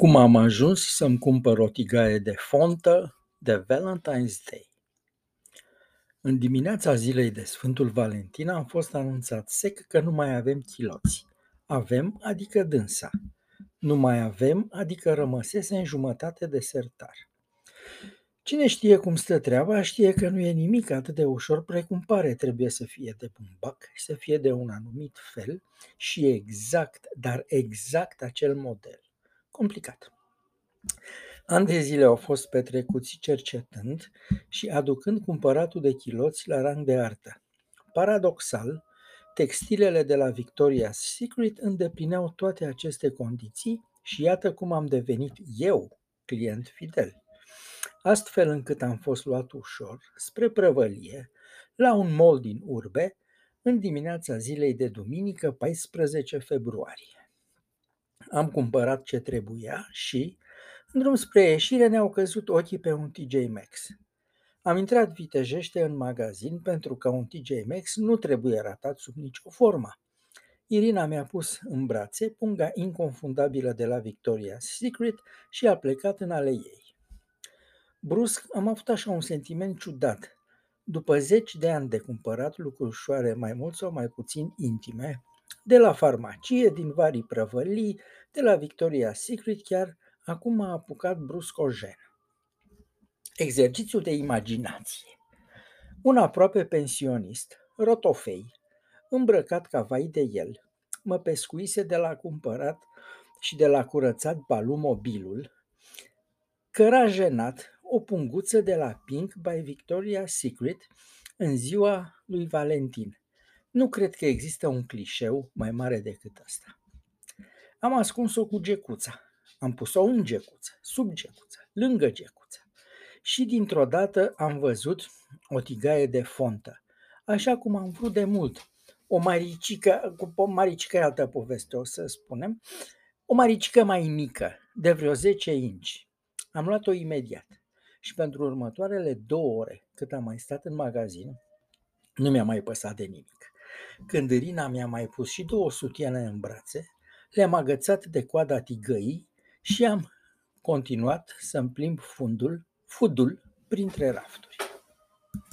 Cum am ajuns să-mi cumpăr o tigaie de fontă de Valentine's Day? În dimineața zilei de Sfântul Valentin am fost anunțat sec că nu mai avem chiloți. Avem, adică dânsa. Nu mai avem, adică rămăsese în jumătate de sertar. Cine știe cum stă treaba, știe că nu e nimic atât de ușor precum pare. Trebuie să fie de bumbac, să fie de un anumit fel și exact, dar exact acel model complicat. Ani de zile au fost petrecuți cercetând și aducând cumpăratul de chiloți la rang de artă. Paradoxal, textilele de la Victoria's Secret îndeplineau toate aceste condiții și iată cum am devenit eu client fidel. Astfel încât am fost luat ușor, spre prăvălie, la un mall din urbe, în dimineața zilei de duminică 14 februarie. Am cumpărat ce trebuia și, în drum spre ieșire, ne-au căzut ochii pe un TJ Maxx. Am intrat vitejește în magazin pentru că un TJ Maxx nu trebuie ratat sub nicio formă. Irina mi-a pus în brațe punga inconfundabilă de la Victoria's Secret și a plecat în ale ei. Brusc am avut așa un sentiment ciudat. După zeci de ani de cumpărat lucruri ușoare mai mult sau mai puțin intime, de la farmacie, din vari prăvălii, de la Victoria Secret chiar, acum a apucat brusc o jenă. Exercițiul de imaginație. Un aproape pensionist, rotofei, îmbrăcat ca vai de el, mă pescuise de la cumpărat și de la curățat balumobilul, căra jenat o punguță de la Pink by Victoria's Secret în ziua lui Valentin – nu cred că există un clișeu mai mare decât ăsta. Am ascuns-o cu gecuța. Am pus-o în gecuță, sub gecuță, lângă gecuță. Și dintr-o dată am văzut o tigaie de fontă, așa cum am vrut de mult. O maricică, cu o maricică e altă poveste, o să spunem, o maricică mai mică, de vreo 10 inci. Am luat-o imediat și pentru următoarele două ore cât am mai stat în magazin, nu mi-a mai păsat de nimic. Când Irina mi-a mai pus și două sutiene în brațe, le-am agățat de coada tigăii și am continuat să-mi plimb fundul, fudul printre rafturi.